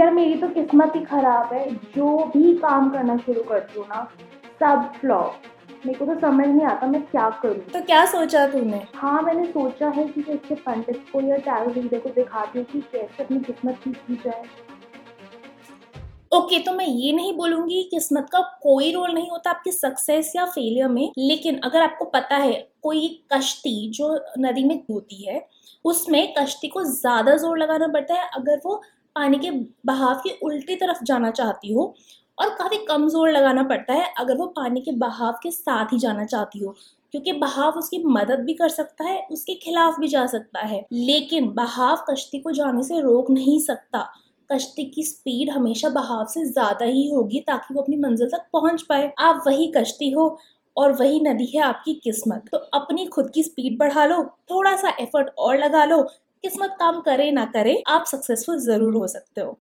यार मेरी तो किस्मत ही खराब है। जो भी काम करना शुरू करती हूँ ना सब फ्लॉप मेरे को तो समझ नहीं आता मैं क्या करूँ। तो क्या सोचा तूने? हाँ मैंने सोचा है कि इसके पंडित को या टैरो रीडर को दिखाती हूँ कि कैसे अपनी किस्मत ठीक की जाए। ओके okay, तो मैं ये नहीं बोलूँगी किस्मत का कोई रोल नहीं होता आपकी सक्सेस या फेलियर में लेकिन अगर आपको पता है कोई कश्ती जो नदी में होती है उसमें कश्ती को ज़्यादा ज़ोर लगाना पड़ता है। अगर वो पानी के बहाव की उल्टी तरफ़ जाना चाहती हो और काफ़ी कम ज़ोर लगाना पड़ता है अगर वो पानी के बहाव के साथ ही जाना चाहती हो, क्योंकि बहाव उसकी मदद भी कर सकता है, उसके खिलाफ भी जा सकता है। लेकिन बहाव कश्ती को जाने से रोक नहीं सकता। कश्ती की स्पीड हमेशा बहाव से ज़्यादा ही होगी ताकि वो अपनी मंजिल तक पहुँच पाए। आप वही कश्ती हो और वही नदी है आपकी किस्मत। तो अपनी खुद की स्पीड बढ़ा लो, थोड़ा सा एफर्ट और लगा लो किस्मत काम करे ना करे आप सक्सेसफुल ज़रूर हो सकते हो।